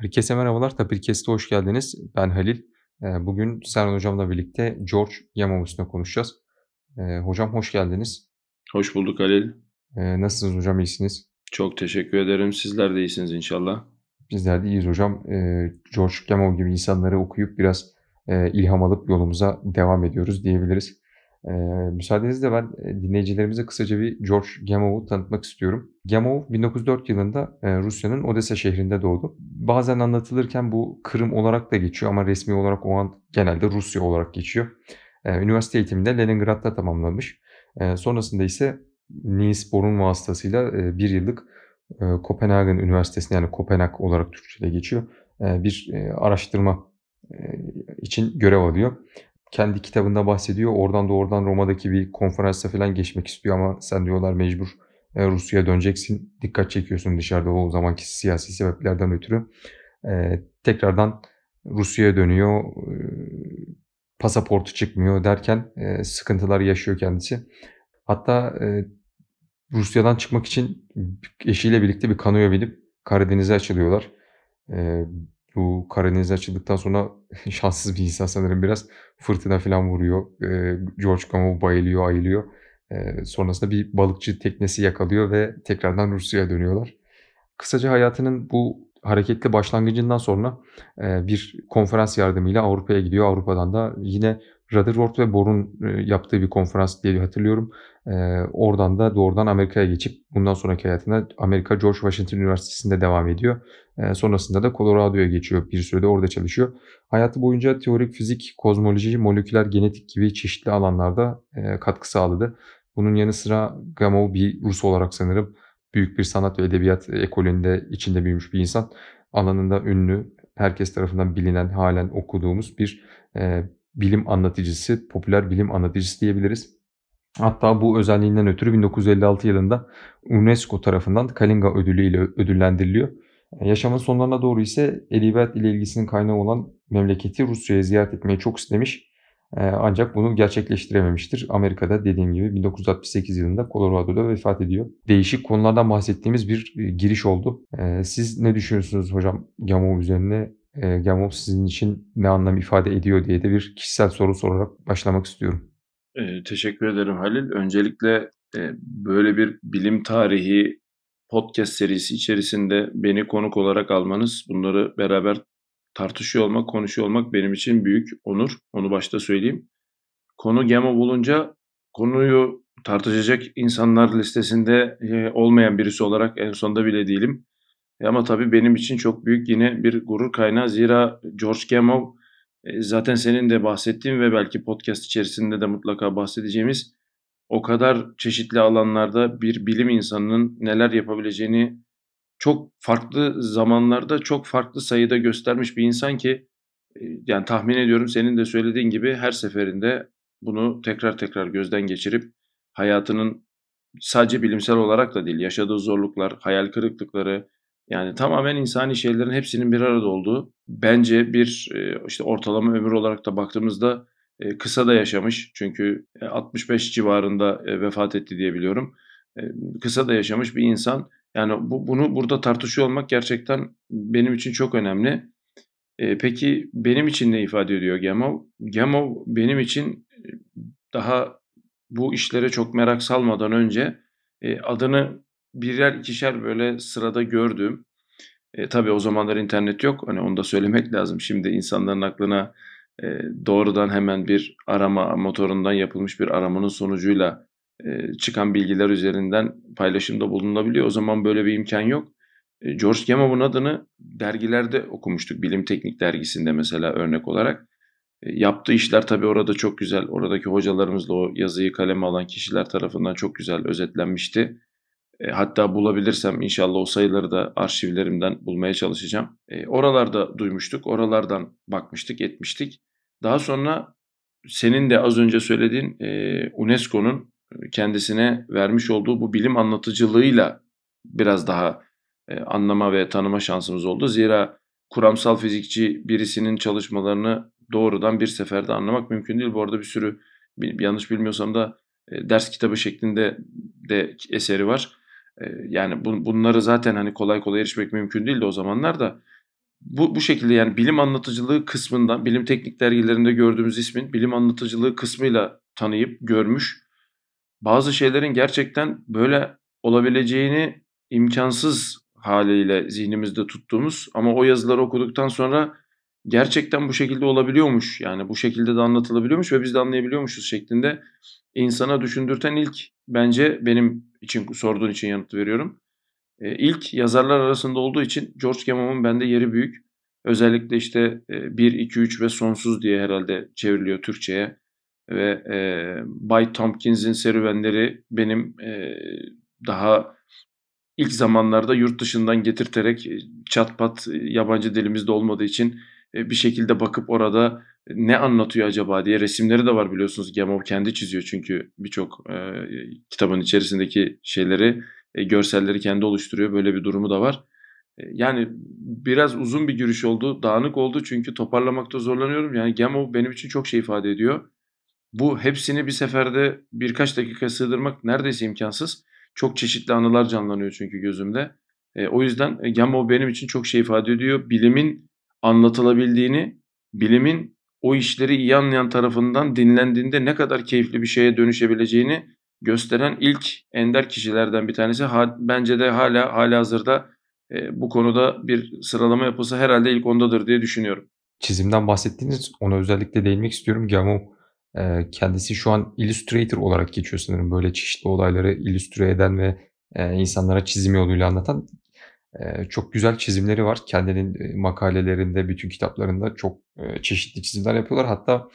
Herkese merhabalar. Tapirkes'te hoş geldiniz. Ben Halil. Bugün Serhan Hocam'la birlikte George üstüne konuşacağız. Hocam hoş geldiniz. Hoş bulduk Halil. Nasılsınız hocam? İyisiniz? Çok teşekkür ederim. Sizler de iyisiniz inşallah. Bizler de iyiyiz hocam. George Gemov gibi insanları okuyup biraz ilham alıp yolumuza devam ediyoruz diyebiliriz. Eee, müsaadenizle ben dinleyicilerimize kısaca bir George Gamov'u tanıtmak istiyorum. Gamov 1904 yılında e, Rusya'nın Odessa şehrinde doğdu. Bazen anlatılırken bu Kırım olarak da geçiyor ama resmi olarak o an genelde Rusya olarak geçiyor. E, üniversite eğitimini de Leningrad'da tamamlamış. E, sonrasında ise Niels Bohr'un vasıtasıyla e, bir yıllık e, Kopenhagen Üniversitesi'nde yani Kopenhag olarak Türkçe'de geçiyor. E, bir e, araştırma e, için görev alıyor kendi kitabında bahsediyor. Oradan doğrudan Roma'daki bir konferansa falan geçmek istiyor ama sen diyorlar mecbur e, Rusya'ya döneceksin. Dikkat çekiyorsun dışarıda o zamanki siyasi sebeplerden ötürü. E, tekrardan Rusya'ya dönüyor. E, pasaportu çıkmıyor derken e, sıkıntılar yaşıyor kendisi. Hatta e, Rusya'dan çıkmak için eşiyle birlikte bir kanoya binip Karadeniz'e açılıyorlar. E, bu Karadeniz açıldıktan sonra şanssız bir insan sanırım biraz. Fırtına falan vuruyor. Eee, George Gamov bayılıyor, ayılıyor. Eee, sonrasında bir balıkçı teknesi yakalıyor ve tekrardan Rusya'ya dönüyorlar. Kısaca hayatının bu hareketli başlangıcından sonra bir konferans yardımıyla Avrupa'ya gidiyor. Avrupa'dan da yine Rutherford ve Bohr'un e, yaptığı bir konferans diye hatırlıyorum. Ee, oradan da doğrudan Amerika'ya geçip bundan sonraki hayatına Amerika George Washington Üniversitesi'nde devam ediyor. Ee, sonrasında da Colorado'ya geçiyor. Bir sürede orada çalışıyor. Hayatı boyunca teorik fizik, kozmoloji, moleküler genetik gibi çeşitli alanlarda e, katkı sağladı. Bunun yanı sıra Gamow bir Rus olarak sanırım büyük bir sanat ve edebiyat ekolünde içinde büyümüş bir insan. Alanında ünlü, herkes tarafından bilinen, halen okuduğumuz bir e, bilim anlatıcısı, popüler bilim anlatıcısı diyebiliriz. Hatta bu özelliğinden ötürü 1956 yılında UNESCO tarafından Kalinga ödülü ile ödüllendiriliyor. Yaşamın sonlarına doğru ise edebiyat ile ilgisinin kaynağı olan memleketi Rusya'ya ziyaret etmeyi çok istemiş. Ancak bunu gerçekleştirememiştir. Amerika'da dediğim gibi 1968 yılında Colorado'da vefat ediyor. Değişik konulardan bahsettiğimiz bir giriş oldu. Siz ne düşünüyorsunuz hocam Gamov üzerine? Gamov sizin için ne anlam ifade ediyor diye de bir kişisel soru sorarak başlamak istiyorum. Eee, teşekkür ederim Halil. Öncelikle, eee, böyle bir bilim tarihi podcast serisi içerisinde beni konuk olarak almanız, bunları beraber tartışıyor olmak, konuşuyor olmak benim için büyük onur. Onu başta söyleyeyim. Konu GEMO bulunca konuyu tartışacak insanlar listesinde, olmayan birisi olarak en sonda bile değilim. E, ama tabii benim için çok büyük yine bir gurur kaynağı. Zira George Gamow e, zaten senin de bahsettiğin ve belki podcast içerisinde de mutlaka bahsedeceğimiz o kadar çeşitli alanlarda bir bilim insanının neler yapabileceğini çok farklı zamanlarda çok farklı sayıda göstermiş bir insan ki e, yani tahmin ediyorum senin de söylediğin gibi her seferinde bunu tekrar tekrar gözden geçirip hayatının sadece bilimsel olarak da değil yaşadığı zorluklar, hayal kırıklıkları, yani tamamen insani şeylerin hepsinin bir arada olduğu bence bir işte ortalama ömür olarak da baktığımızda kısa da yaşamış. Çünkü 65 civarında vefat etti diye biliyorum. Kısa da yaşamış bir insan. Yani bu, bunu burada tartışıyor olmak gerçekten benim için çok önemli. Peki benim için ne ifade ediyor Gemov? Gemov benim için daha bu işlere çok merak salmadan önce adını birer ikişer böyle sırada gördüğüm e, tabii o zamanlar internet yok. Hani onu da söylemek lazım. Şimdi insanların aklına e, doğrudan hemen bir arama motorundan yapılmış bir aramanın sonucuyla e, çıkan bilgiler üzerinden paylaşımda bulunabiliyor. O zaman böyle bir imkan yok. E, George Gamov'un adını dergilerde okumuştuk. Bilim Teknik dergisinde mesela örnek olarak. E, yaptığı işler tabii orada çok güzel. Oradaki hocalarımızla o yazıyı kaleme alan kişiler tarafından çok güzel özetlenmişti. E, hatta bulabilirsem inşallah o sayıları da arşivlerimden bulmaya çalışacağım. E, oralarda duymuştuk, oralardan bakmıştık, etmiştik. Daha sonra senin de az önce söylediğin e, UNESCO'nun kendisine vermiş olduğu bu bilim anlatıcılığıyla biraz daha e, anlama ve tanıma şansımız oldu. Zira kuramsal fizikçi birisinin çalışmalarını doğrudan bir seferde anlamak mümkün değil. Bu arada bir sürü yanlış bilmiyorsam da e, ders kitabı şeklinde de eseri var yani bunları zaten hani kolay kolay erişmek mümkün değildi o zamanlar da bu, bu şekilde yani bilim anlatıcılığı kısmından, bilim teknik dergilerinde gördüğümüz ismin bilim anlatıcılığı kısmıyla tanıyıp görmüş. Bazı şeylerin gerçekten böyle olabileceğini imkansız haliyle zihnimizde tuttuğumuz ama o yazıları okuduktan sonra gerçekten bu şekilde olabiliyormuş. Yani bu şekilde de anlatılabiliyormuş ve biz de anlayabiliyormuşuz şeklinde insana düşündürten ilk bence benim için sorduğun için yanıt veriyorum. E, ilk yazarlar arasında olduğu için George Gamon'un bende yeri büyük. Özellikle işte e, 1, 2, 3 ve Sonsuz diye herhalde çevriliyor Türkçe'ye. Ve e, Bay Tompkins'in serüvenleri benim e, daha ilk zamanlarda yurt dışından getirterek çat pat yabancı dilimizde olmadığı için bir şekilde bakıp orada ne anlatıyor acaba diye resimleri de var biliyorsunuz. Gemov kendi çiziyor çünkü birçok e, kitabın içerisindeki şeyleri, e, görselleri kendi oluşturuyor. Böyle bir durumu da var. E, yani biraz uzun bir giriş oldu, dağınık oldu çünkü toparlamakta zorlanıyorum. Yani Gemov benim için çok şey ifade ediyor. Bu hepsini bir seferde birkaç dakika sığdırmak neredeyse imkansız. Çok çeşitli anılar canlanıyor çünkü gözümde. E, o yüzden e, Gemov benim için çok şey ifade ediyor. Bilimin anlatılabildiğini, bilimin o işleri iyi anlayan tarafından dinlendiğinde ne kadar keyifli bir şeye dönüşebileceğini gösteren ilk ender kişilerden bir tanesi. Bence de hala hala hazırda e, bu konuda bir sıralama yapılsa herhalde ilk ondadır diye düşünüyorum. Çizimden bahsettiğiniz ona özellikle değinmek istiyorum. Gamov e, kendisi şu an illustrator olarak geçiyor sanırım. Böyle çeşitli olayları illüstre eden ve e, insanlara çizim yoluyla anlatan çok güzel çizimleri var. Kendinin, makalelerinde, bütün kitaplarında çok, çeşitli çizimler yapıyorlar. Hatta,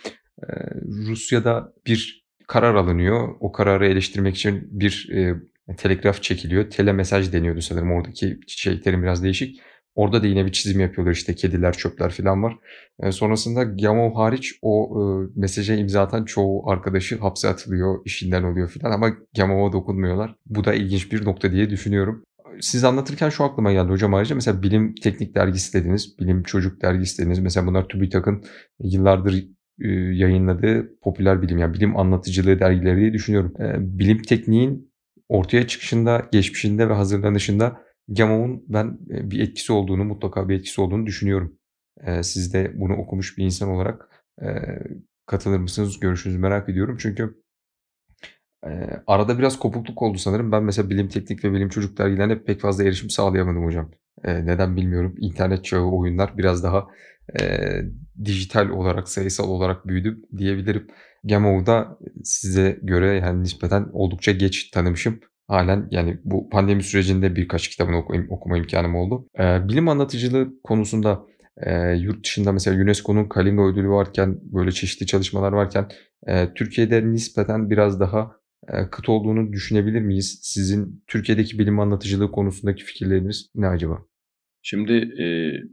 Rusya'da bir karar alınıyor. O kararı eleştirmek için bir, eee, telgraf çekiliyor. Telemesaj deniyordu sanırım. Oradaki şey terim biraz değişik. Orada da yine bir çizim yapıyorlar. İşte kediler, çöpler filan var. Eee, sonrasında Gamov hariç o, ııı, mesaja imza atan çoğu arkadaşı hapse atılıyor, işinden oluyor filan ama Gamov'a dokunmuyorlar. Bu da ilginç bir nokta diye düşünüyorum siz anlatırken şu aklıma geldi hocam ayrıca mesela Bilim Teknik dergisi dediniz, Bilim Çocuk dergisi dediniz. Mesela bunlar TÜBİTAK'ın yıllardır yayınladığı popüler bilim yani bilim anlatıcılığı dergileri diye düşünüyorum. Bilim tekniğin ortaya çıkışında, geçmişinde ve hazırlanışında Gamov'un ben bir etkisi olduğunu, mutlaka bir etkisi olduğunu düşünüyorum. Siz de bunu okumuş bir insan olarak katılır mısınız? Görüşünüzü merak ediyorum. Çünkü arada biraz kopukluk oldu sanırım. Ben mesela Bilim Teknik ve Bilim Çocuk dergilerine pek fazla erişim sağlayamadım hocam. Neden bilmiyorum. İnternet çağı, oyunlar biraz daha, dijital olarak, sayısal olarak büyüdü diyebilirim. Gamov'da size göre yani nispeten oldukça geç tanımışım. Hâlen yani bu pandemi sürecinde birkaç kitabını oku okuma imkânım oldu. Bilim anlatıcılığı konusunda, yurt dışında mesela UNESCO'nun Kalinga ödülü varken, böyle çeşitli çalışmalar varken, Türkiye'de nispeten biraz daha kıt olduğunu düşünebilir miyiz? Sizin Türkiye'deki bilim anlatıcılığı konusundaki fikirleriniz ne acaba? Şimdi, eee,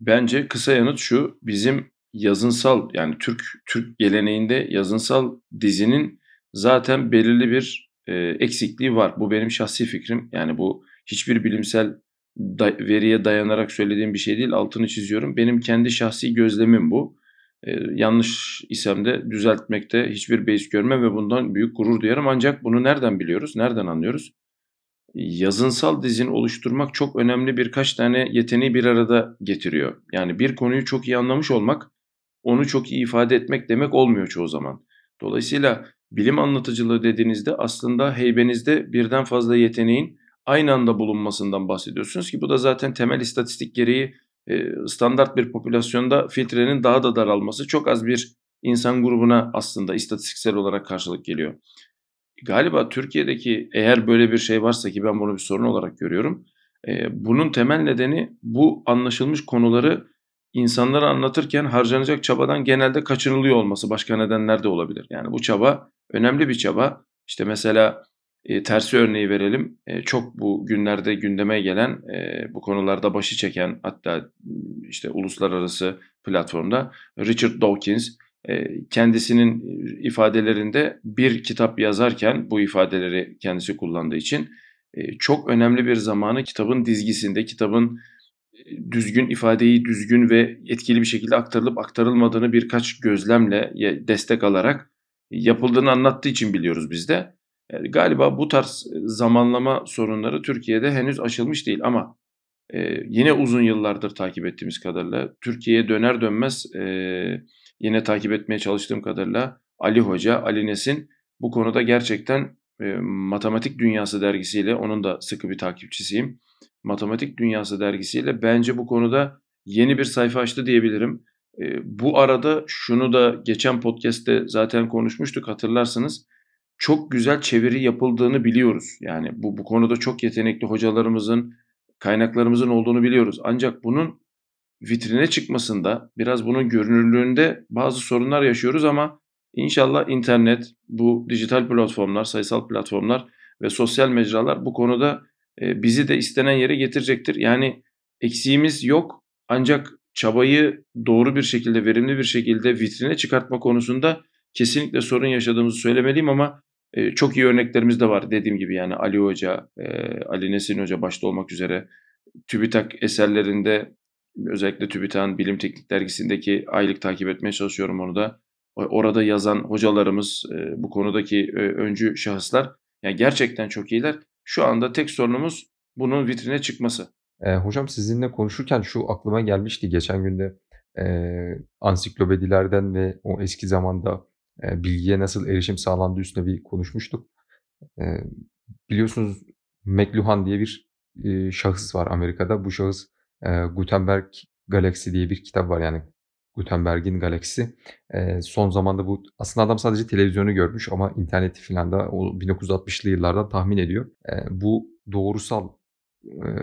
bence kısa yanıt şu: Bizim yazınsal, yani Türk Türk geleneğinde yazınsal dizinin zaten belirli bir, eee, eksikliği var. Bu benim şahsi fikrim. Yani bu hiçbir bilimsel da veriye dayanarak söylediğim bir şey değil, altını çiziyorum. Benim kendi şahsi gözlemim bu. Eee, yanlış isem de düzeltmekte hiçbir beis görmem ve bundan büyük gurur duyarım. Ancak bunu nereden biliyoruz, nereden anlıyoruz? Yazınsal dizini oluşturmak çok önemli birkaç tane yeteneği bir arada getiriyor. Yani bir konuyu çok iyi anlamış olmak, onu çok iyi ifade etmek demek olmuyor çoğu zaman. Dolayısıyla bilim anlatıcılığı dediğinizde aslında heybenizde birden fazla yeteneğin aynı anda bulunmasından bahsediyorsunuz ki bu da zaten temel istatistik gereği standart bir popülasyonda filtrenin daha da daralması çok az bir insan grubuna aslında istatistiksel olarak karşılık geliyor. Galiba Türkiye'deki eğer böyle bir şey varsa ki ben bunu bir sorun olarak görüyorum. bunun temel nedeni bu anlaşılmış konuları insanlara anlatırken harcanacak çabadan genelde kaçınılıyor olması. Başka nedenler de olabilir. Yani bu çaba önemli bir çaba. İşte mesela e, tersi örneği verelim. E, çok bu günlerde gündeme gelen, e, bu konularda başı çeken hatta işte uluslararası platformda Richard Dawkins e, kendisinin ifadelerinde bir kitap yazarken bu ifadeleri kendisi kullandığı için e, çok önemli bir zamanı kitabın dizgisinde, kitabın düzgün ifadeyi düzgün ve etkili bir şekilde aktarılıp aktarılmadığını birkaç gözlemle destek alarak yapıldığını anlattığı için biliyoruz biz de. Galiba bu tarz zamanlama sorunları Türkiye'de henüz aşılmış değil ama Eee, yine uzun yıllardır takip ettiğimiz kadarıyla Türkiye'ye döner dönmez, eee, yine takip etmeye çalıştığım kadarıyla Ali Hoca, Ali Nesin bu konuda gerçekten, eee, Matematik Dünyası dergisiyle onun da sıkı bir takipçisiyim. Matematik Dünyası dergisiyle bence bu konuda yeni bir sayfa açtı diyebilirim. Eee, bu arada şunu da geçen podcast'te zaten konuşmuştuk hatırlarsınız. Çok güzel çeviri yapıldığını biliyoruz. Yani bu bu konuda çok yetenekli hocalarımızın, kaynaklarımızın olduğunu biliyoruz. Ancak bunun vitrine çıkmasında, biraz bunun görünürlüğünde bazı sorunlar yaşıyoruz ama inşallah internet, bu dijital platformlar, sayısal platformlar ve sosyal mecralar bu konuda, eee, bizi de istenen yere getirecektir. Yani eksiğimiz yok ancak çabayı doğru bir şekilde, verimli bir şekilde vitrine çıkartma konusunda kesinlikle sorun yaşadığımızı söylemeliyim ama, eee, çok iyi örneklerimiz de var dediğim gibi yani Ali Hoca, eee, Ali Nesin Hoca başta olmak üzere TÜBİTAK eserlerinde özellikle TÜBİTAK'ın Bilim Teknik dergisindeki aylık takip etmeye çalışıyorum onu da. Orada yazan hocalarımız, eee, bu konudaki, eee, öncü şahıslar ya gerçekten çok iyiler. Şu anda tek sorunumuz bunun vitrine çıkması. Eee, hocam sizinle konuşurken şu aklıma gelmişti. Geçen gün de, eee, ansiklopedilerden ve o eski zamanda, bilgiye nasıl erişim sağlandığı üstüne bir konuşmuştuk. Biliyorsunuz McLuhan diye bir, şahıs var Amerika'da. Bu şahıs, Gutenberg Galaksi diye bir kitap var yani Gutenberg'in galaksisi. Son zamanda bu aslında adam sadece televizyonu görmüş ama interneti filan da o 1960'lı yıllardan tahmin ediyor. Bu doğrusal,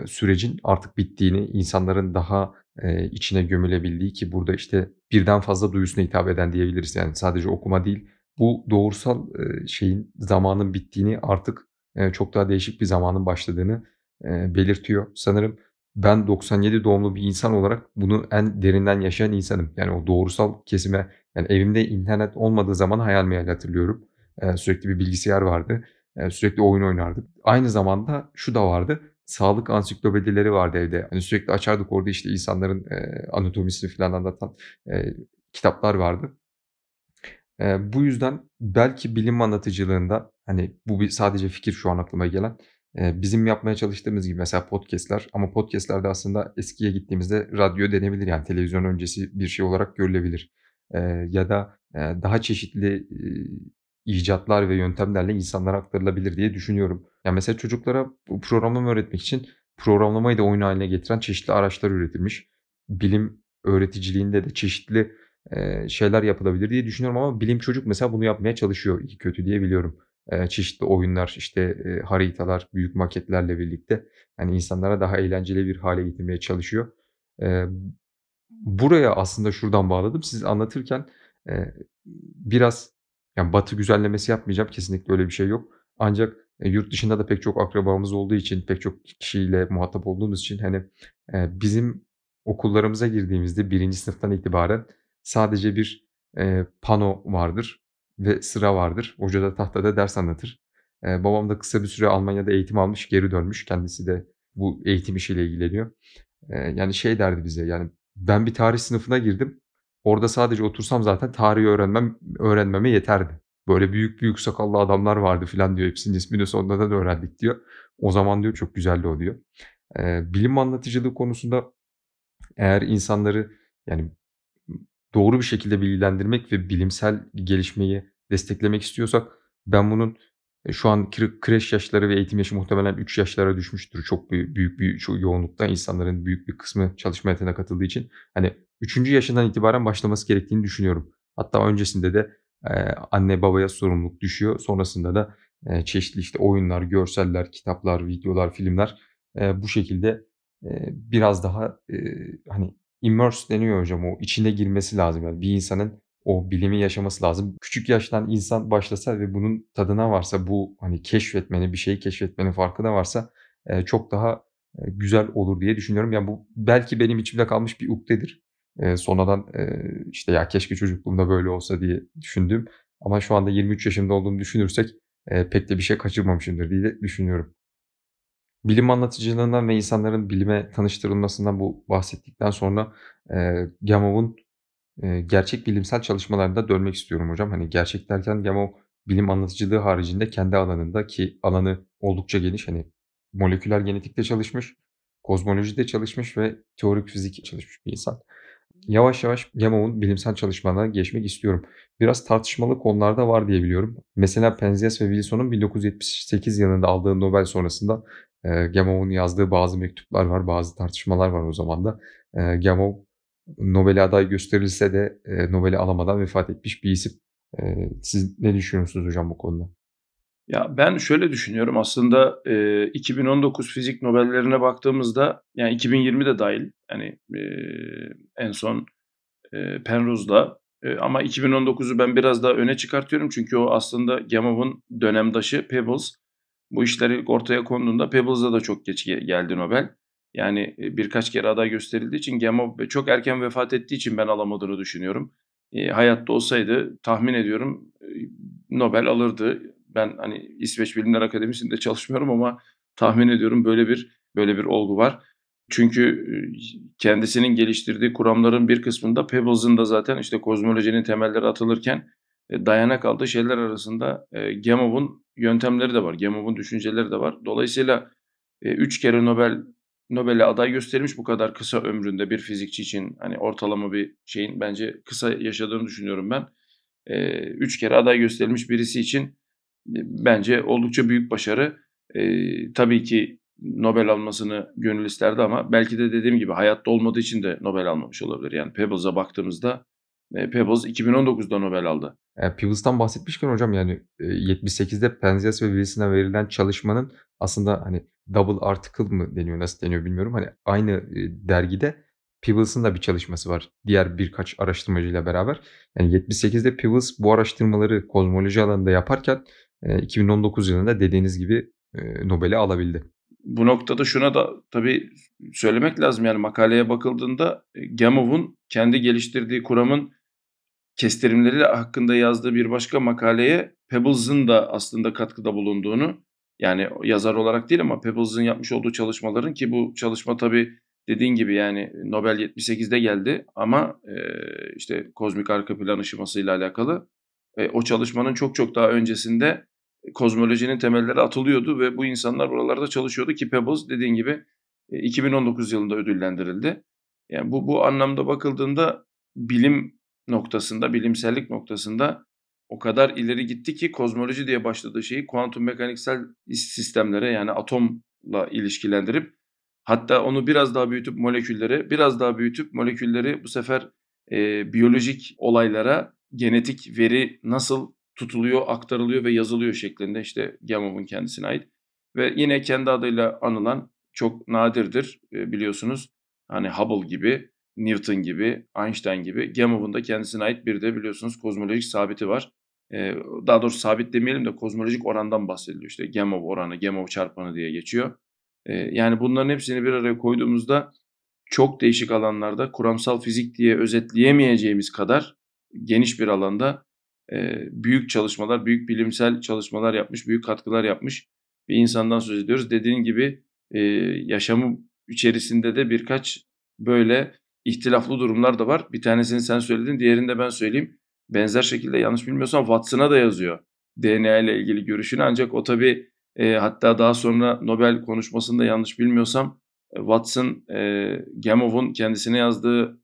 sürecin artık bittiğini, insanların daha, eee, içine gömülebildiği ki burada, işte, birden fazla duyusuna hitap eden diyebiliriz. Yani sadece okuma değil, bu doğrusal, eee, şeyin, zamanın bittiğini artık, eee, çok daha değişik bir zamanın başladığını, eee, belirtiyor. Sanırım ben 97 doğumlu bir insan olarak bunu en derinden yaşayan insanım. Yani o doğrusal kesime, yani evimde internet olmadığı zaman hayal meyal hatırlıyorum. Eee, sürekli bir bilgisayar vardı. Eee, sürekli oyun oynardık. Aynı zamanda şu da vardı, sağlık ansiklopedileri vardı evde. Hani sürekli açardık orada, işte, insanların, eee, anatomisini filan anlatan, eee, kitaplar vardı. Eee, bu yüzden belki bilim anlatıcılığında, hani, bu bir sadece fikir şu an aklıma gelen, eee, bizim yapmaya çalıştığımız gibi mesela podcast'ler ama podcast'ler de aslında eskiye gittiğimizde radyo denebilir. Yani televizyon öncesi bir şey olarak görülebilir. Eee, ya da, eee, daha çeşitli, eee, icatlar ve yöntemlerle insanlara aktarılabilir diye düşünüyorum. Ya, mesela çocuklara programlama öğretmek için programlamayı da oyun hâline getiren çeşitli araçlar üretilmiş. Bilim öğreticiliğinde de çeşitli, eee, şeyler yapılabilir diye düşünüyorum ama Bilim Çocuk mesela bunu yapmaya çalışıyor iyi kötü diye biliyorum. Eee, çeşitli oyunlar, işte, eee, haritalar, büyük maketlerle birlikte, hani, insanlara daha eğlenceli bir hâle getirmeye çalışıyor. Buraya aslında şuradan bağladım. Siz anlatırken, biraz, yani, Batı güzellemesi yapmayacağım, kesinlikle öyle bir şey yok. Ancak, eee, yurt dışında da pek çok akrabamız olduğu için, pek çok kişiyle muhatap olduğumuz için, hani, eee, bizim okullarımıza girdiğimizde 1'inci sınıftan itibaren sadece bir, eee, pano vardır ve sıra vardır. Hoca da tahtada ders anlatır. Babam da kısa bir süre Almanya'da eğitim almış, geri dönmüş. Kendisi de bu eğitim işiyle ilgileniyor. Yani, şey derdi bize, yani, ben bir tarih sınıfına girdim. Orada sadece otursam zaten tarihi öğrenmem öğrenmeme yeterdi. Böyle büyük büyük sakallı adamlar vardı filan diyor. Hepsinin ismini sonradan öğrendik diyor. O zaman diyor çok güzeldi o diyor. Eee, bilim anlatıcılığı konusunda eğer insanları, yani, doğru bir şekilde bilgilendirmek ve bilimsel gelişmeyi desteklemek istiyorsak ben bunun, eee, şu an kre kreş yaşları ve eğitim yaşı muhtemelen 3 yaşlara düşmüştür. Çok büyük büyük bir yoğunlukta insanların büyük bir kısmı çalışma hayatına katıldığı için. Hani, 3'üncü yaşından itibaren başlaması gerektiğini düşünüyorum. Hatta öncesinde de, eee, anne babaya sorumluluk düşüyor. Sonrasında da, eee, çeşitli, işte, oyunlar, görseller, kitaplar, videolar, filmler, eee, bu şekilde, eee, biraz daha, eee, hani, immerse deniyor hocam, o içine girmesi lazım. Yani, bir insanın o bilimi yaşaması lazım. Küçük yaştan insan başlasa ve bunun tadına varsa, bu, hani, keşfetmenin, bir şeyi keşfetmenin farkına varsa, eee, çok daha, güzel olur diye düşünüyorum. Ya, bu belki benim içimde kalmış bir ukdedir. Eee, sonradan, eee, işte, ya, keşke çocukluğumda böyle olsa diye düşündüğüm ama şu anda 23 yaşında olduğumu düşünürsek, eee, pek de bir şey kaçırmamışımdır diye düşünüyorum. Bilim anlatıcılığından ve insanların bilime tanıştırılmasından bu bahsettikten sonra, eee, Gamov'un, eee, gerçek bilimsel çalışmalarına da dönmek istiyorum hocam. Hani, gerçek derken Gamov bilim anlatıcılığı haricinde kendi alanında ki alanı oldukça geniş, hani, moleküler genetikte çalışmış, kozmolojide çalışmış ve teorik fizik çalışmış bir insan. Yavaş yavaş Gamov'un bilimsel çalışmalarına geçmek istiyorum. Biraz tartışmalı konularda var diye biliyorum. Mesela Penzias ve Wilson'un 1978 yılında aldığı Nobel sonrasında e, Gamov'un yazdığı bazı mektuplar var, bazı tartışmalar var o zaman da. E, Gamov Nobel'e aday gösterilse de e, Nobel'i alamadan vefat etmiş bir isim. E, siz ne düşünüyorsunuz hocam bu konuda? Ya ben şöyle düşünüyorum aslında e, 2019 fizik Nobel'lerine baktığımızda yani 2020 de dahil yani e, en son e, Penrose'da e, ama 2019'u ben biraz daha öne çıkartıyorum çünkü o aslında Gamov'un dönemdaşı Pebbles. Bu işler ilk ortaya konduğunda Pebbles'a da çok geç geldi Nobel. Yani birkaç kere aday gösterildiği için Gamov çok erken vefat ettiği için ben alamadığını düşünüyorum. E, hayatta olsaydı tahmin ediyorum Nobel alırdı. Ben hani İsveç Bilimler Akademisi'nde çalışmıyorum ama tahmin ediyorum böyle bir böyle bir olgu var. Çünkü kendisinin geliştirdiği kuramların bir kısmında Pebbles'ın da zaten işte kozmolojinin temelleri atılırken dayanak aldığı şeyler arasında Gamov'un yöntemleri de var. Gamov'un düşünceleri de var. Dolayısıyla üç kere Nobel Nobel'e aday gösterilmiş bu kadar kısa ömründe bir fizikçi için hani ortalama bir şeyin bence kısa yaşadığını düşünüyorum ben. üç kere aday gösterilmiş birisi için bence oldukça büyük başarı. E, tabii ki Nobel almasını gönül isterdi ama belki de dediğim gibi hayatta olmadığı için de Nobel almamış olabilir. Yani Pebbles'a baktığımızda e, Pebbles 2019'da Nobel aldı. E, Pebbles'tan bahsetmişken hocam yani e, 78'de Penzias ve Wilson'a verilen çalışmanın aslında hani double article mı deniyor nasıl deniyor bilmiyorum. Hani aynı e, dergide Pebbles'ın da bir çalışması var. Diğer birkaç araştırmacıyla beraber. Yani 78'de Pebbles bu araştırmaları kozmoloji alanında yaparken 2019 yılında dediğiniz gibi Nobel'i alabildi. Bu noktada şuna da tabii söylemek lazım yani makaleye bakıldığında Gamov'un kendi geliştirdiği kuramın kestirimleri hakkında yazdığı bir başka makaleye Pebbles'ın da aslında katkıda bulunduğunu yani yazar olarak değil ama Pebbles'ın yapmış olduğu çalışmaların ki bu çalışma tabii dediğin gibi yani Nobel 78'de geldi ama e, işte kozmik arka plan ışımasıyla alakalı e, o çalışmanın çok çok daha öncesinde kozmolojinin temelleri atılıyordu ve bu insanlar buralarda çalışıyordu ki Pebbles dediğin gibi 2019 e, yılında ödüllendirildi. Yani bu bu anlamda bakıldığında bilim noktasında, bilimsellik noktasında o kadar ileri gitti ki kozmoloji diye başladığı şeyi kuantum mekaniksel sistemlere yani atomla ilişkilendirip hatta onu biraz daha büyütüp moleküllere, biraz daha büyütüp molekülleri bu sefer e, biyolojik olaylara genetik veri nasıl tutuluyor, aktarılıyor ve yazılıyor şeklinde işte Gamov'un kendisine ait. Ve yine kendi adıyla anılan çok nadirdir biliyorsunuz. Hani Hubble gibi, Newton gibi, Einstein gibi Gamov'un da kendisine ait bir de biliyorsunuz kozmolojik sabiti var. Daha doğrusu sabit demeyelim de kozmolojik orandan bahsediliyor. İşte Gamov oranı, Gamov çarpanı diye geçiyor. Yani bunların hepsini bir araya koyduğumuzda çok değişik alanlarda kuramsal fizik diye özetleyemeyeceğimiz kadar geniş bir alanda büyük çalışmalar, büyük bilimsel çalışmalar yapmış, büyük katkılar yapmış bir insandan söz ediyoruz. Dediğin gibi yaşamı içerisinde de birkaç böyle ihtilaflı durumlar da var. Bir tanesini sen söyledin, diğerini de ben söyleyeyim. Benzer şekilde yanlış bilmiyorsam Watson'a da yazıyor DNA ile ilgili görüşünü. Ancak o tabii e, hatta daha sonra Nobel konuşmasında yanlış bilmiyorsam Watson e, Gamov'un kendisine yazdığı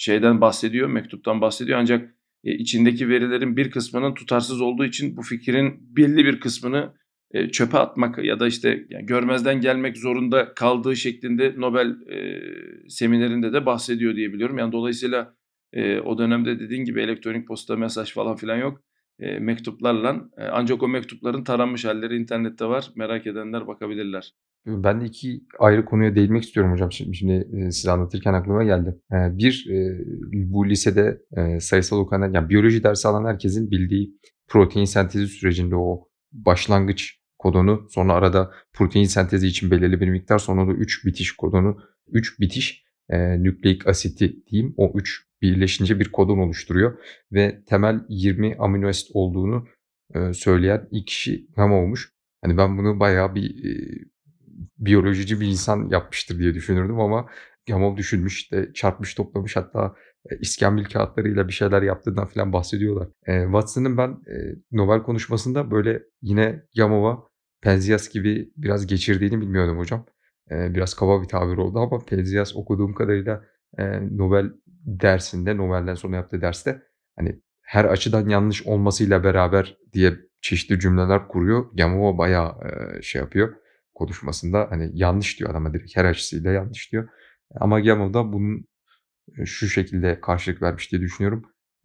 şeyden bahsediyor, mektuptan bahsediyor. Ancak e, içindeki verilerin bir kısmının tutarsız olduğu için bu fikrin belli bir kısmını e, çöpe atmak ya da işte yani görmezden gelmek zorunda kaldığı şeklinde Nobel e, seminerinde de bahsediyor diye biliyorum. Yani dolayısıyla e, o dönemde dediğin gibi elektronik posta mesaj falan filan yok. E, mektuplarla e, ancak o mektupların taranmış halleri internette var. Merak edenler bakabilirler. Ben de iki ayrı konuya değinmek istiyorum hocam. Şimdi, şimdi size anlatırken aklıma geldi. Bir, bu lisede sayısal okuyan, yani biyoloji dersi alan herkesin bildiği protein sentezi sürecinde o başlangıç kodonu, sonra arada protein sentezi için belirli bir miktar, sonra da 3 bitiş kodonu, 3 bitiş e, nükleik asiti diyeyim, o 3 birleşince bir kodon oluşturuyor ve temel 20 amino asit olduğunu e, söyleyen ilk kişi Gama olmuş. Hani ben bunu bayağı bir e, biyolojici bir insan yapmıştır diye düşünürdüm ama Gamov düşünmüş işte çarpmış toplamış hatta e, iskambil kağıtlarıyla bir şeyler yaptığından falan bahsediyorlar. E, Watson'ın ben e, Nobel konuşmasında böyle yine Gamov'a Penzias gibi biraz geçirdiğini bilmiyordum hocam. eee, biraz kaba bir tabir oldu ama Penzias okuduğum kadarıyla, eee, Nobel dersinde, Nobel'den sonra yaptığı derste, hani, her açıdan yanlış olmasıyla beraber diye çeşitli cümleler kuruyor. Gamow bayağı, eee, şey yapıyor konuşmasında, hani, yanlış diyor adama direkt her açısıyla yanlış diyor. Ama Gamow da bunun, eee, şu şekilde karşılık vermiş diye düşünüyorum.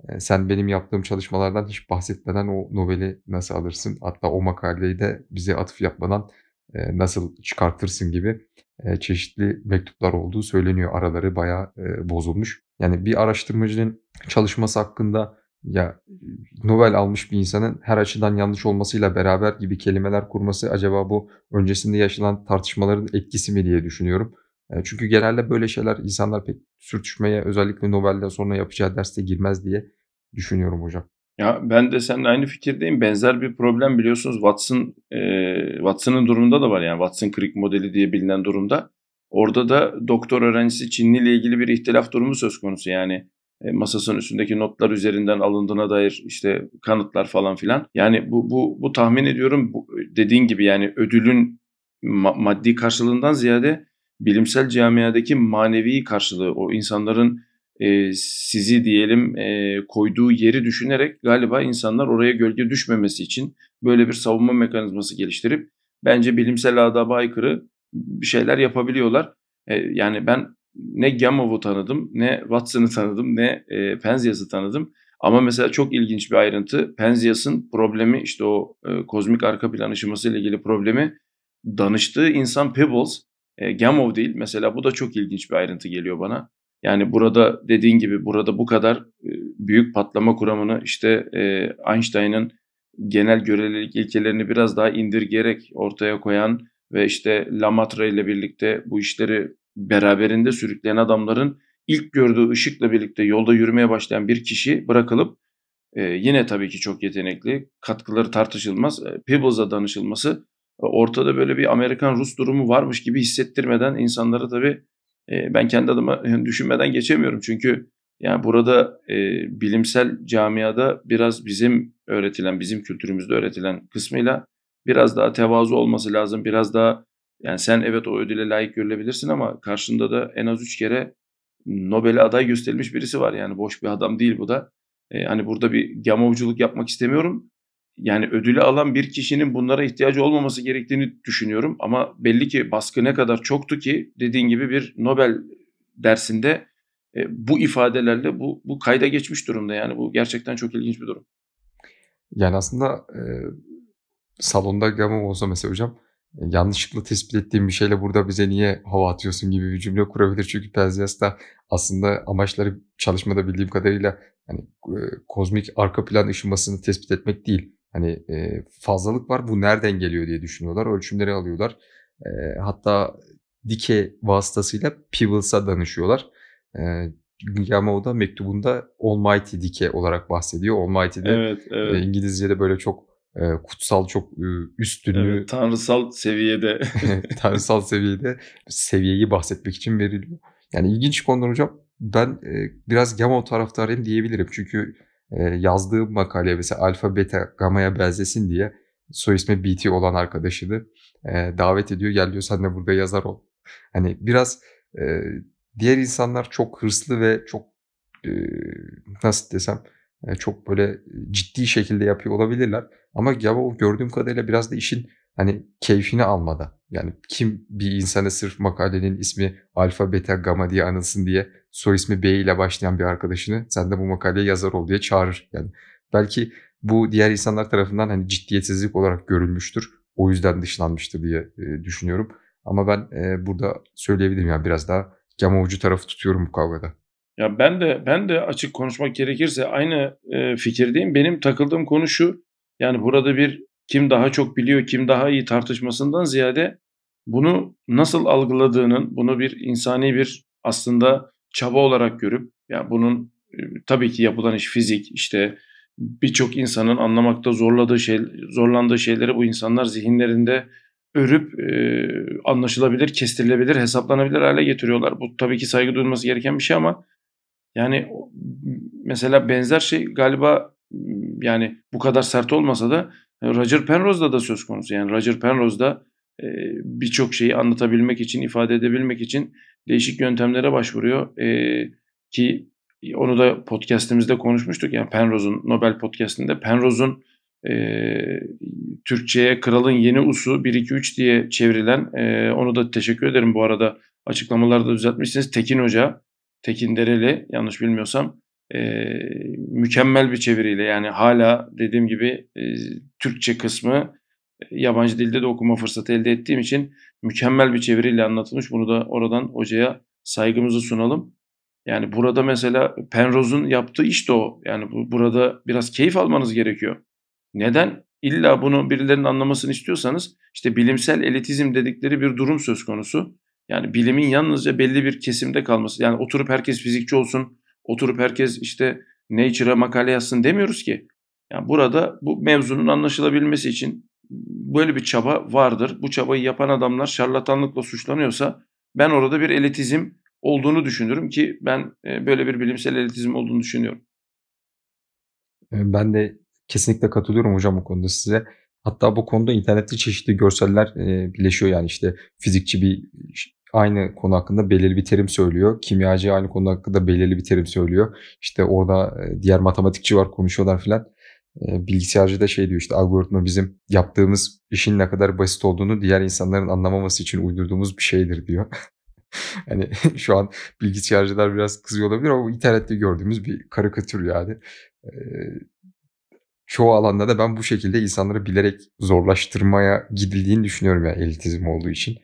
Eee, sen benim yaptığım çalışmalardan hiç bahsetmeden o Nobel'i nasıl alırsın? Hatta o makaleyi de bize atıf yapmadan, eee, nasıl çıkartırsın gibi, çeşitli mektuplar olduğu söyleniyor. Araları bayağı, bozulmuş. Yani bir araştırmacının çalışması hakkında ya, Nobel almış bir insanın her açıdan yanlış olmasıyla beraber gibi kelimeler kurması acaba bu öncesinde yaşanan tartışmaların etkisi mi diye düşünüyorum. Eee, çünkü genelde böyle şeyler insanlar pek sürtüşmeye özellikle Nobel'den sonra yapacağı derste girmez diye düşünüyorum hocam. Ya, ben de seninle aynı fikirdeyim. Benzer bir problem biliyorsunuz Watson, eee, Watson'ın durumunda da var yani Watson-Crick modeli diye bilinen durumda. Orada da doktor öğrencisi Çinli ile ilgili bir ihtilaf durumu söz konusu. Yani, masasının üstündeki notlar üzerinden alındığına dair, işte, kanıtlar falan filan. Yani bu bu bu tahmin ediyorum bu dediğin gibi yani ödülün ma maddi karşılığından ziyade bilimsel camiadaki manevi karşılığı, o insanların, eee, sizi diyelim, eee, koyduğu yeri düşünerek galiba insanlar oraya gölge düşmemesi için böyle bir savunma mekanizması geliştirip bence bilimsel adaba aykırı bir şeyler yapabiliyorlar. Eee, yani ben ne Gamow'u tanıdım, ne Watson'ı tanıdım, ne, eee, Penzias'ı tanıdım. Ama mesela çok ilginç bir ayrıntı. Penzias'ın problemi, işte, o, eee, kozmik arka plan ışımasıyla ilgili problemi danıştığı insan Peebles, eee, Gamow değil. Mesela bu da çok ilginç bir ayrıntı geliyor bana. Yani burada dediğin gibi burada bu kadar, eee, büyük patlama kuramını, işte, eee, Einstein'ın genel görelilik ilkelerini biraz daha indirgeyerek ortaya koyan ve, işte, Lemaitre ile birlikte bu işleri beraberinde sürükleyen adamların ilk gördüğü ışıkla birlikte yolda yürümeye başlayan bir kişi bırakılıp, eee, yine tabii ki çok yetenekli, katkıları tartışılmaz, eee, Peebles'a danışılması ortada böyle bir Amerikan-Rus durumu varmış gibi hissettirmeden insanlara tabii, eee, ben kendi adıma düşünmeden geçemiyorum. Çünkü yani burada, eee, bilimsel camiada biraz bizim öğretilen, bizim kültürümüzde öğretilen kısmıyla biraz daha tevazu olması lazım. Biraz daha yani sen evet o ödüle layık görülebilirsin ama karşında da en az 3 kere Nobel'e aday gösterilmiş birisi var. Yani boş bir adam değil bu da. Eee, hani burada bir Gamow'culuk yapmak istemiyorum. Yani ödülü alan bir kişinin bunlara ihtiyacı olmaması gerektiğini düşünüyorum ama belli ki baskı ne kadar çoktu ki dediğin gibi bir Nobel dersinde, eee, bu ifadelerle bu bu kayda geçmiş durumda. Yani bu gerçekten çok ilginç bir durum. Yani aslında, eee, salonda Gamow olsa mesela hocam, yanlışlıkla tespit ettiğim bir şeyle burada bize niye hava atıyorsun gibi bir cümle kurabilir. Çünkü Penzias da aslında amaçları çalışmada bildiğim kadarıyla, hani, eee, kozmik arka plan ışımasını tespit etmek değil. Hani, eee, fazlalık var, bu nereden geliyor diye düşünüyorlar, ölçümleri alıyorlar. Eee, hatta dikey vasıtasıyla Peebles'a danışıyorlar. Eee, Gamow da mektubunda Almighty Decay olarak bahsediyor. Almighty de, Evet, evet. İngilizce'de böyle çok, kutsal, çok, ııı, üst ünlü Evet, tanrısal seviyede. tanrısal seviyede seviyeyi bahsetmek için veriliyor. Yani ilginç konular hocam. Ben, biraz Gamow taraftarıyım diyebilirim. Çünkü, eee, yazdığı makale mesela alfa, beta, gama'ya benzesin diye soy ismi BT olan arkadaşını, davet ediyor. Gel diyor sen de burada yazar ol. Hani biraz, diğer insanlar çok hırslı ve çok, nasıl desem, çok böyle ciddi şekilde yapıyor olabilirler. Ama Gamow gördüğüm kadarıyla biraz da işin, hani, keyfini almada. Yani kim bir insanı sırf makalenin ismi alfa, beta, gama diye anılsın diye soy ismi B ile başlayan bir arkadaşını sen de bu makaleye yazar ol diye çağırır. Yani belki bu diğer insanlar tarafından, hani, ciddiyetsizlik olarak görülmüştür. O yüzden dışlanmıştır diye, düşünüyorum. Ama ben, burada söyleyebilirim yani biraz daha Gamow'cu tarafı tutuyorum bu kavgada. Ya ben de ben de açık konuşmak gerekirse aynı, eee, fikirdeyim. Benim takıldığım konu şu, yani burada bir kim daha çok biliyor, kim daha iyi tartışmasından ziyade bunu nasıl algıladığının, bunu bir insani bir aslında çaba olarak görüp, ya bunun, eee, tabii ki yapılan iş fizik, işte birçok insanın anlamakta zorladığı şey zorlandığı şeyleri bu insanlar zihinlerinde örüp, eee, anlaşılabilir, kestirilebilir, hesaplanabilir hâle getiriyorlar. Bu tabii ki saygı duyulması gereken bir şey ama yani mesela benzer şey galiba, yani bu kadar sert olmasa da Roger Penrose'da da söz konusu. Yani Roger Penrose da eee, birçok şeyi anlatabilmek için, ifade edebilmek için değişik yöntemlere başvuruyor. Eee, ki onu da podcast'imizde konuşmuştuk. Yani Penrose'un Nobel podcast'inde Penrose'un eee, Türkçe'ye Kralın Yeni Usu 1-2-3 diye çevrilen, eee, onu da teşekkür ederim bu arada açıklamalarda düzeltmişsiniz. Tekin Hoca, Tekin Dereli yanlış bilmiyorsam eee, mükemmel bir çeviriyle yani hala dediğim gibi eee, Türkçe kısmı yabancı dilde de okuma fırsatı elde ettiğim için mükemmel bir çeviriyle anlatılmış. Bunu da oradan hocaya saygımızı sunalım. Yani burada mesela Penrose'un yaptığı iş de o. Yani bu, burada biraz keyif almanız gerekiyor. Neden? İlla bunu birilerinin anlamasını istiyorsanız işte bilimsel elitizm dedikleri bir durum söz konusu. Yani bilimin yalnızca belli bir kesimde kalması. Yani oturup herkes fizikçi olsun, oturup herkes işte Nature'a makale yazsın demiyoruz ki. Yani burada bu mevzunun anlaşılabilmesi için böyle bir çaba vardır. Bu çabayı yapan adamlar şarlatanlıkla suçlanıyorsa ben orada bir elitizm olduğunu düşünürüm ki ben e, böyle bir bilimsel elitizm olduğunu düşünüyorum. Eee, ben de kesinlikle katılıyorum hocam bu konuda size. Hatta bu konuda internette çeşitli görseller, eee, birleşiyor. Yani, işte, fizikçi bir aynı konu hakkında belirli bir terim söylüyor. Kimyacı aynı konu hakkında belirli bir terim söylüyor. İşte, orada, eee, diğer matematikçi var, konuşuyorlar filan. Eee, bilgisayarcı da şey diyor, işte, algoritma bizim yaptığımız işin ne kadar basit olduğunu diğer insanların anlamaması için uydurduğumuz bir şeydir diyor. Hani, şu an bilgisayarcılar biraz kızıyor olabilir ama internette gördüğümüz bir karikatür yani. Eee, çoğu alanda da ben bu şekilde insanları bilerek zorlaştırmaya gidildiğini düşünüyorum yani elitizm olduğu için.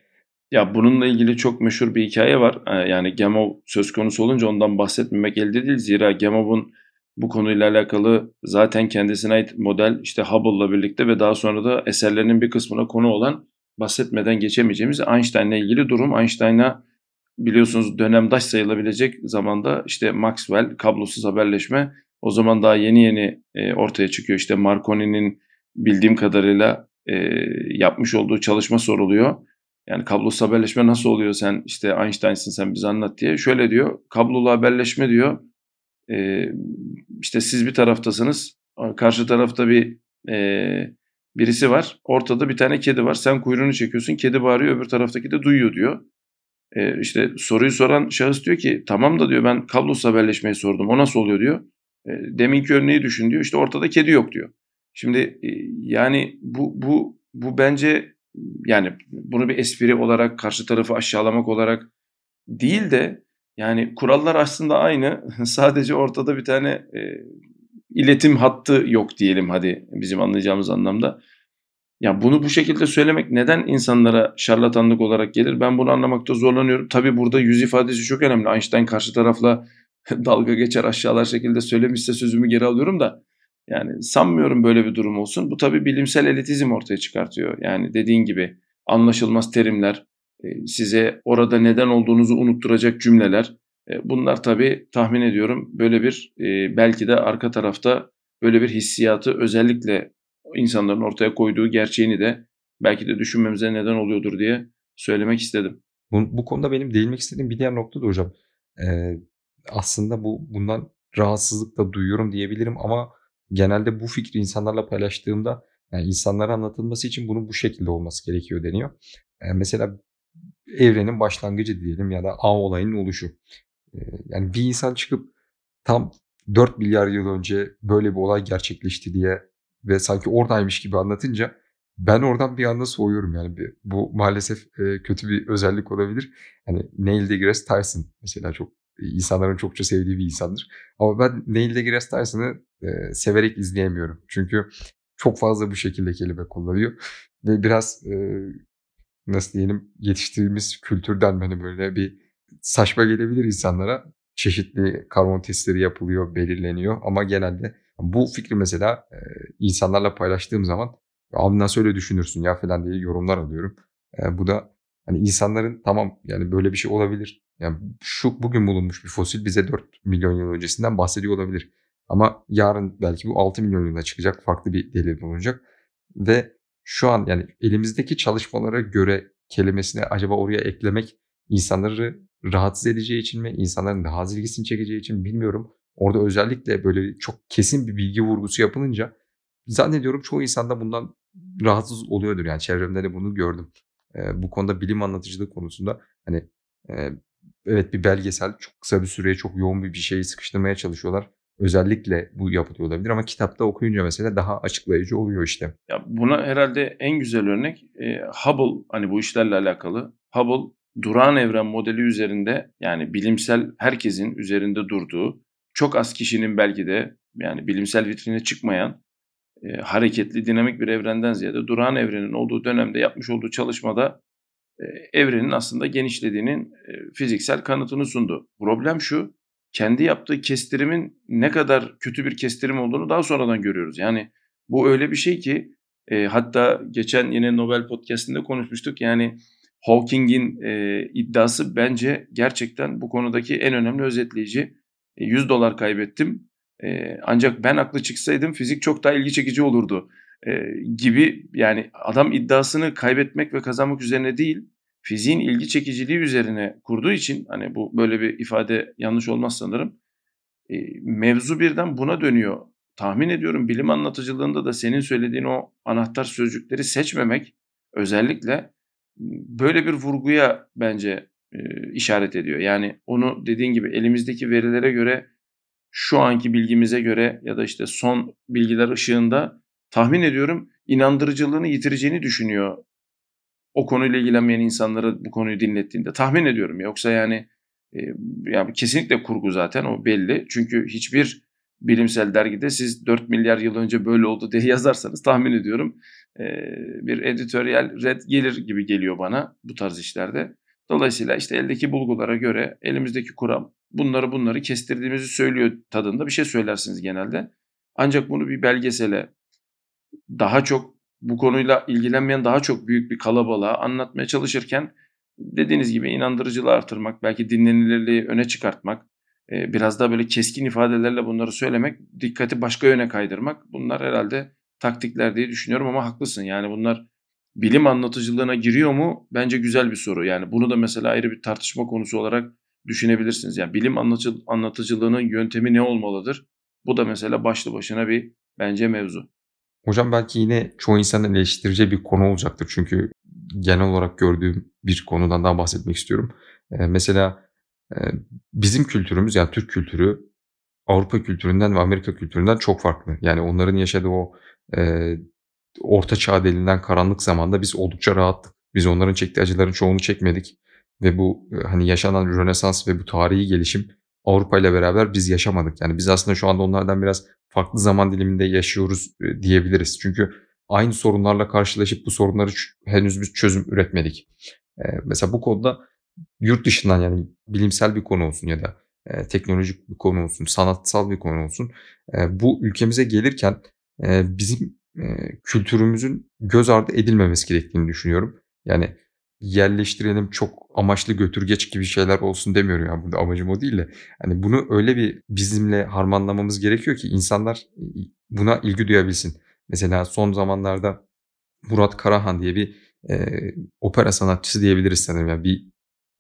Ya bununla ilgili çok meşhur bir hikaye var. Eee, yani Gemov söz konusu olunca ondan bahsetmemek elde değil. Zira Gemov'un bu konuyla alakalı zaten kendisine ait model işte Hubble'la birlikte ve daha sonra da eserlerinin bir kısmına konu olan bahsetmeden geçemeyeceğimiz Einstein'la ilgili durum. Einstein'a biliyorsunuz dönemdaş sayılabilecek zamanda işte Maxwell kablosuz haberleşme o zaman daha yeni yeni e, ortaya çıkıyor. İşte Marconi'nin bildiğim kadarıyla e, yapmış olduğu çalışma soruluyor. Yani kablosuz haberleşme nasıl oluyor sen işte Einstein'sın sen bize anlat diye. Şöyle diyor kablolu haberleşme diyor e, işte siz bir taraftasınız karşı tarafta bir e, birisi var ortada bir tane kedi var sen kuyruğunu çekiyorsun kedi bağırıyor öbür taraftaki de duyuyor diyor. E, işte soruyu soran şahıs diyor ki tamam da diyor ben kablosuz haberleşmeyi sordum o nasıl oluyor diyor. E, deminki örneği düşün diyor işte ortada kedi yok diyor. Şimdi e, yani bu bu bu bence yani bunu bir espri olarak karşı tarafı aşağılamak olarak değil de yani kurallar aslında aynı. Sadece ortada bir tane e, iletim hattı yok diyelim hadi bizim anlayacağımız anlamda. Ya bunu bu şekilde söylemek neden insanlara şarlatanlık olarak gelir? Ben bunu anlamakta zorlanıyorum. Tabii burada yüz ifadesi çok önemli. Einstein karşı tarafla dalga geçer aşağılar şekilde söylemişse sözümü geri alıyorum da yani sanmıyorum böyle bir durum olsun. Bu tabii bilimsel elitizm ortaya çıkartıyor. Yani dediğin gibi anlaşılmaz terimler, e, size orada neden olduğunuzu unutturacak cümleler. E, bunlar tabii tahmin ediyorum böyle bir e, belki de arka tarafta böyle bir hissiyatı özellikle insanların ortaya koyduğu gerçeğini de belki de düşünmemize neden oluyordur diye söylemek istedim. Bu, bu konuda benim değinmek istediğim bir diğer nokta da hocam. Eee, aslında bu bundan rahatsızlık da duyuyorum diyebilirim ama genelde bu fikri insanlarla paylaştığımda yani insanlara anlatılması için bunun bu şekilde olması gerekiyor deniyor. Eee, mesela evrenin başlangıcı diyelim ya da A olayının oluşu. Yani bir insan çıkıp tam 4 milyar yıl önce böyle bir olay gerçekleşti diye ve sanki oradaymış gibi anlatınca ben oradan bir anda soğuyorum yani. Bu maalesef kötü bir özellik olabilir. Hani Neil deGrasse Tyson mesela çok insanların çokça sevdiği bir insandır. Ama ben Neil deGrasse Tyson'ı e, severek izleyemiyorum. Çünkü çok fazla bu şekilde kelime kullanıyor. Ve biraz e, nasıl diyelim yetiştiğimiz kültürden hani böyle bir saçma gelebilir insanlara. Çeşitli karbon testleri yapılıyor, belirleniyor ama genelde bu fikri mesela e, insanlarla paylaştığım zaman abi nasıl öyle düşünürsün ya falan diye yorumlar alıyorum. E, bu da hani insanların tamam yani böyle bir şey olabilir. Yani şu bugün bulunmuş bir fosil bize 4 milyon yıl öncesinden bahsediyor olabilir. Ama yarın belki bu 6 milyon yılına çıkacak farklı bir delil bulunacak. Ve şu an yani elimizdeki çalışmalara göre kelimesini acaba oraya eklemek insanları rahatsız edeceği için mi, insanların daha az ilgisini çekeceği için bilmiyorum. Orada özellikle böyle çok kesin bir bilgi vurgusu yapılınca zannediyorum çoğu insan da bundan rahatsız oluyordur. Yani çevremde de bunu gördüm. Eee, bu konuda bilim anlatıcılığı konusunda, hani, eee, evet bir belgesel çok kısa bir süreye çok yoğun bir bir şeyi sıkıştırmaya çalışıyorlar. Özellikle bu yapılıyor olabilir ama kitapta okuyunca mesela daha açıklayıcı oluyor işte. Ya, buna herhâlde en güzel örnek, eee, Hubble, hani, bu işlerle alakalı. Hubble, durağan evren modeli üzerinde, yani, bilimsel herkesin üzerinde durduğu, çok az kişinin belki de, yani, bilimsel vitrine çıkmayan, eee, hareketli, dinamik bir evrenden ziyade durağan evrenin olduğu dönemde yapmış olduğu çalışmada, evrenin aslında genişlediğinin, fiziksel kanıtını sundu. Problem şu, kendi yaptığı kestirimin ne kadar kötü bir kestirim olduğunu daha sonradan görüyoruz. Yani, bu öyle bir şey ki, eee, hatta geçen yine Nobel Podcast'inde konuşmuştuk. Yani, Hawking'in, eee, iddiası bence gerçekten bu konudaki en önemli özetleyici. Eee, $100 kaybettim, eee, ancak ben haklı çıksaydım fizik çok daha ilgi çekici olurdu, eee, gibi. Yani, adam iddiasını kaybetmek ve kazanmak üzerine değil, fiziğin ilgi çekiciliği üzerine kurduğu için, hani, bu böyle bir ifade yanlış olmaz sanırım. Eee, mevzu birden buna dönüyor. Tahmin ediyorum bilim anlatıcılığında da senin söylediğin o anahtar sözcükleri seçmemek özellikle, böyle bir vurguya bence, eee, işaret ediyor. Yani, onu dediğin gibi elimizdeki verilere göre, şu anki bilgimize göre ya da, işte, son bilgiler ışığında tahmin ediyorum inandırıcılığını yitireceğini düşünüyor o konuyla ilgilenmeyen insanlara bu konuyu dinlettiğinde. Tahmin ediyorum. Yoksa, yani, eee, ya, kesinlikle kurgu zaten o belli. Çünkü hiçbir bilimsel dergide siz 4.000.000.000 yıl önce böyle oldu diye yazarsanız tahmin ediyorum, eee, bir editorial red gelir gibi geliyor bana bu tarz işlerde. Dolayısıyla, işte, eldeki bulgulara göre elimizdeki kuram bunları bunları kestirdiğimizi söylüyor tadında bir şey söylersiniz genelde. Ancak bunu bir belgesele, daha çok bu konuyla ilgilenmeyen daha çok büyük bir kalabalığa anlatmaya çalışırken dediğiniz gibi inandırıcılığı artırmak, belki dinlenilirliği öne çıkartmak, eee, biraz daha böyle keskin ifadelerle bunları söylemek, dikkati başka yöne kaydırmak bunlar herhâlde taktikler diye düşünüyorum ama haklısın. Yani, bunlar bilim anlatıcılığına giriyor mu? Bence güzel bir soru. Yani, bunu da mesela ayrı bir tartışma konusu olarak düşünebilirsiniz. Yani, bilim anlatıcılığının yöntemi ne olmalıdır? Bu da mesela başlı başına bir bence mevzu. Hocam belki yine çoğu insanın eleştireceği bir konu olacaktır. Çünkü genel olarak gördüğüm bir konudan daha bahsetmek istiyorum. Eee, mesela, eee, bizim kültürümüz, yani Türk kültürü Avrupa kültüründen ve Amerika kültüründen çok farklı. Yani onların yaşadığı o, eee, orta çağ denilen karanlık zamanda biz oldukça rahattık. Biz onların çektiği acıların çoğunu çekmedik ve bu, eee, hani, yaşanan Rönesans ve bu tarihi gelişim Avrupa'yla beraber biz yaşamadık. Yani biz aslında şu anda onlardan biraz farklı zaman diliminde yaşıyoruz, eee, diyebiliriz. Çünkü aynı sorunlarla karşılaşıp bu sorunları henüz biz çözüm üretmedik. Eee, mesela bu konuda yurt dışından, yani bilimsel bir konu olsun ya da, eee, teknolojik bir konu olsun, sanatsal bir konu olsun, bu ülkemize gelirken, bizim, kültürümüzün göz ardı edilmemesi gerektiğini düşünüyorum. Yani yerleştirelim, çok amaçlı götürgeç gibi şeyler olsun demiyorum. Yani burada amacım o değil de, hani, bunu öyle bir bizimle harmanlamamız gerekiyor ki insanlar, buna ilgi duyabilsin. Mesela son zamanlarda Murat Karahan diye bir, eee, opera sanatçısı diyebiliriz sanırım. Yani bir,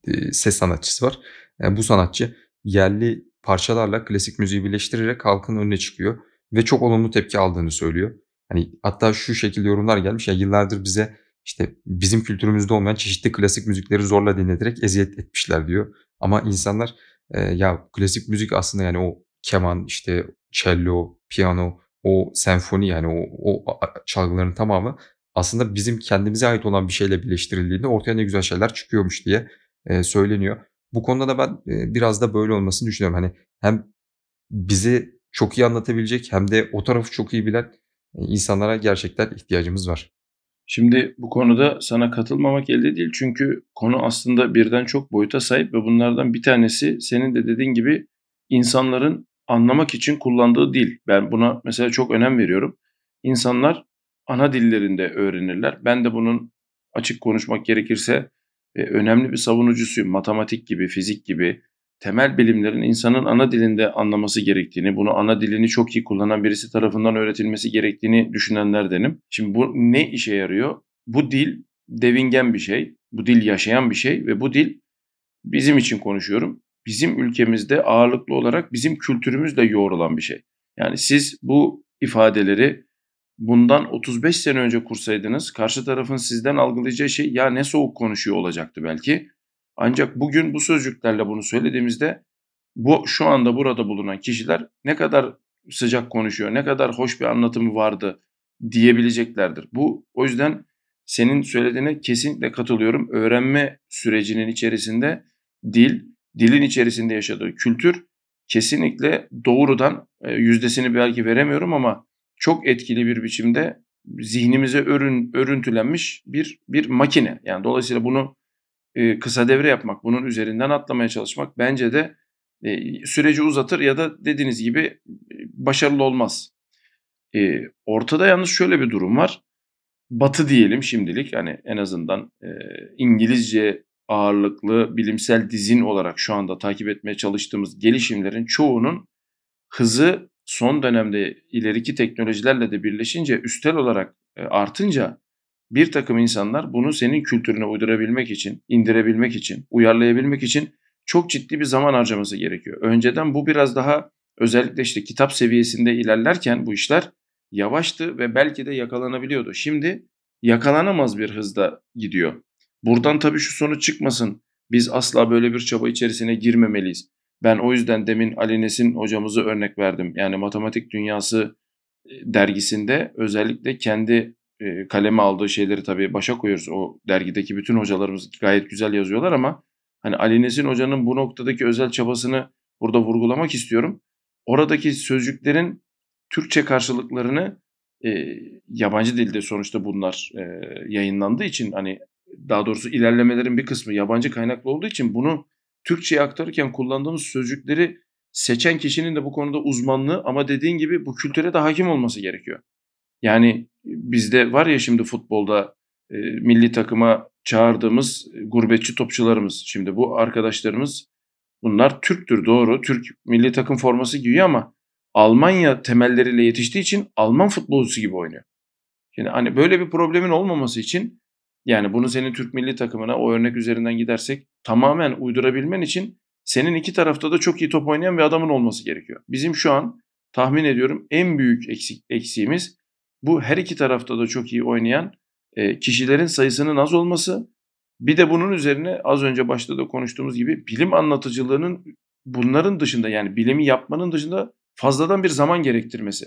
eee, ses sanatçısı var. Eee, bu sanatçı yerli parçalarla klasik müziği birleştirerek halkın önüne çıkıyor ve çok olumlu tepki aldığını söylüyor. Hani, hatta şu şekilde yorumlar gelmiş, ya yıllardır bize, işte, bizim kültürümüzde olmayan çeşitli klasik müzikleri zorla dinleterek eziyet etmişler diyor. Ama insanlar, eee, ya klasik müzik aslında, yani o keman, işte, cello, piyano, o senfoni, yani o o çalgıların tamamı aslında bizim kendimize ait olan bir şeyle birleştirildiğinde ortaya ne güzel şeyler çıkıyormuş diye, eee, söyleniyor. Bu konuda da ben, eee, biraz da böyle olmasını düşünüyorum. Hani, hem bizi çok iyi anlatabilecek hem de o tarafı çok iyi bilen, eee, insanlara gerçekten ihtiyacımız var. Şimdi bu konuda sana katılmamak elde değil. Çünkü konu aslında birden çok boyuta sahip ve bunlardan bir tanesi senin de dediğin gibi insanların anlamak için kullandığı dil. Ben buna mesela çok önem veriyorum. İnsanlar ana dillerinde öğrenirler. Ben de bunun açık konuşmak gerekirse, eee, önemli bir savunucusuyum. Matematik gibi, fizik gibi temel bilimlerin insanın ana dilinde anlaması gerektiğini, bunu ana dilini çok iyi kullanan birisi tarafından öğretilmesi gerektiğini düşünenlerdenim. Şimdi bu ne işe yarıyor? Bu dil devingen bir şey, bu dil yaşayan bir şey ve bu dil bizim için konuşuyorum. Bizim ülkemizde ağırlıklı olarak bizim kültürümüzle yoğrulan bir şey. Yani siz bu ifadeleri bundan 35 sene önce kursaydınız karşı tarafın sizden algılayacağı şey ya ne soğuk konuşuyor olacaktı belki. Ancak bugün bu sözcüklerle bunu söylediğimizde bu şu anda burada bulunan kişiler ne kadar sıcak konuşuyor, ne kadar hoş bir anlatımı vardı diyebileceklerdir. Bu o yüzden senin söylediğine kesinlikle katılıyorum. Öğrenme sürecinin içerisinde dil, dilin içerisinde yaşadığı kültür kesinlikle doğrudan e, yüzdesini belki veremiyorum ama çok etkili bir biçimde zihnimize örün, örüntülenmiş bir bir makine. Yani dolayısıyla bunu e, kısa devre yapmak, bunun üzerinden atlamaya çalışmak bence de e, süreci uzatır ya da dediğiniz gibi e, başarılı olmaz. E, ortada yalnız şöyle bir durum var. Batı diyelim şimdilik hani en azından e, İngilizce ağırlıklı bilimsel dizin olarak şu anda takip etmeye çalıştığımız gelişimlerin çoğunun hızı son dönemde ileriki teknolojilerle de birleşince üstel olarak artınca bir takım insanlar bunu senin kültürüne uydurabilmek için, indirebilmek için, uyarlayabilmek için çok ciddi bir zaman harcaması gerekiyor. Önceden bu biraz daha özellikle işte kitap seviyesinde ilerlerken bu işler yavaştı ve belki de yakalanabiliyordu. Şimdi yakalanamaz bir hızda gidiyor. Buradan tabii şu sonuç çıkmasın. Biz asla böyle bir çaba içerisine girmemeliyiz. Ben o yüzden demin Ali Nesin hocamızı örnek verdim. Yani Matematik Dünyası e, dergisinde özellikle kendi kaleme aldığı şeyleri tabii başa koyuyoruz. O dergideki bütün hocalarımız gayet güzel yazıyorlar ama hani Ali Nesin hocanın bu noktadaki özel çabasını burada vurgulamak istiyorum. Oradaki sözcüklerin Türkçe karşılıklarını e, yabancı dilde sonuçta bunlar e, yayınlandığı için hani daha doğrusu ilerlemelerin bir kısmı yabancı kaynaklı olduğu için bunu Türkçe'ye aktarırken kullandığımız sözcükleri seçen kişinin de bu konuda uzmanlığı ama dediğin gibi bu kültüre de hakim olması gerekiyor. Yani bizde var ya şimdi futbolda e, milli takıma çağırdığımız gurbetçi topçularımız. Şimdi bu arkadaşlarımız bunlar Türktür doğru. Türk milli takım forması giyiyor ama Almanya temelleriyle yetiştiği için Alman futbolcusu gibi oynuyor. Şimdi hani böyle bir problemin olmaması için yani bunu senin Türk milli takımına o örnek üzerinden gidersek tamamen uydurabilmen için senin iki tarafta da çok iyi top oynayan bir adamın olması gerekiyor. Bizim şu an tahmin ediyorum en büyük eksik, eksiğimiz bu her iki tarafta da çok iyi oynayan e, kişilerin sayısının az olması. Bir de bunun üzerine az önce başta da konuştuğumuz gibi bilim anlatıcılığının bunların dışında yani bilimi yapmanın dışında fazladan bir zaman gerektirmesi.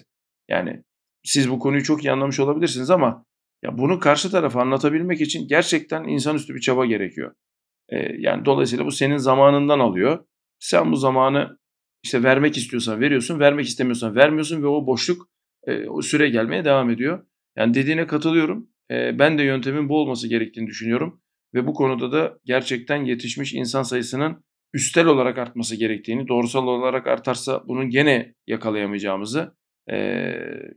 Yani siz bu konuyu çok iyi anlamış olabilirsiniz ama ya bunu karşı tarafa anlatabilmek için gerçekten insanüstü bir çaba gerekiyor. Ee, yani dolayısıyla bu senin zamanından alıyor. Sen bu zamanı işte vermek istiyorsan veriyorsun, vermek istemiyorsan vermiyorsun ve o boşluk o süre gelmeye devam ediyor. Yani dediğine katılıyorum. Ben de yöntemin bu olması gerektiğini düşünüyorum ve bu konuda da gerçekten yetişmiş insan sayısının üstel olarak artması gerektiğini, doğrusal olarak artarsa bunun gene yakalayamayacağımızı e,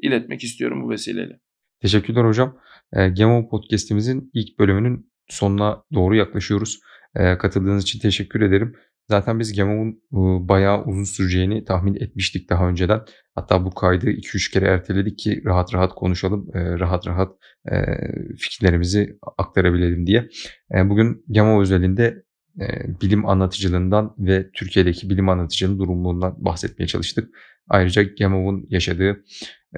iletmek istiyorum bu vesileyle. Teşekkürler hocam. E, Gemo Podcast'imizin ilk bölümünün sonuna doğru yaklaşıyoruz. E, katıldığınız için teşekkür ederim. Zaten biz Gemo'nun e, bayağı uzun süreceğini tahmin etmiştik daha önceden. Hatta bu kaydı 2-3 kere erteledik ki rahat rahat konuşalım, e, rahat rahat e, fikirlerimizi aktarabilelim diye. Bugün Gemo özelinde bilim anlatıcılığından ve Türkiye'deki bilim anlatıcının durumundan bahsetmeye çalıştık. Ayrıca Gemov'un yaşadığı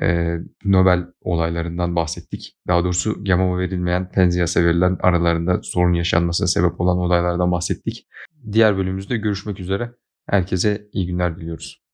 e, Nobel olaylarından bahsettik. Daha doğrusu Gemov'a verilmeyen Tenziyas'a verilen aralarında sorun yaşanmasına sebep olan olaylardan bahsettik. Diğer bölümümüzde görüşmek üzere. Herkese iyi günler diliyoruz.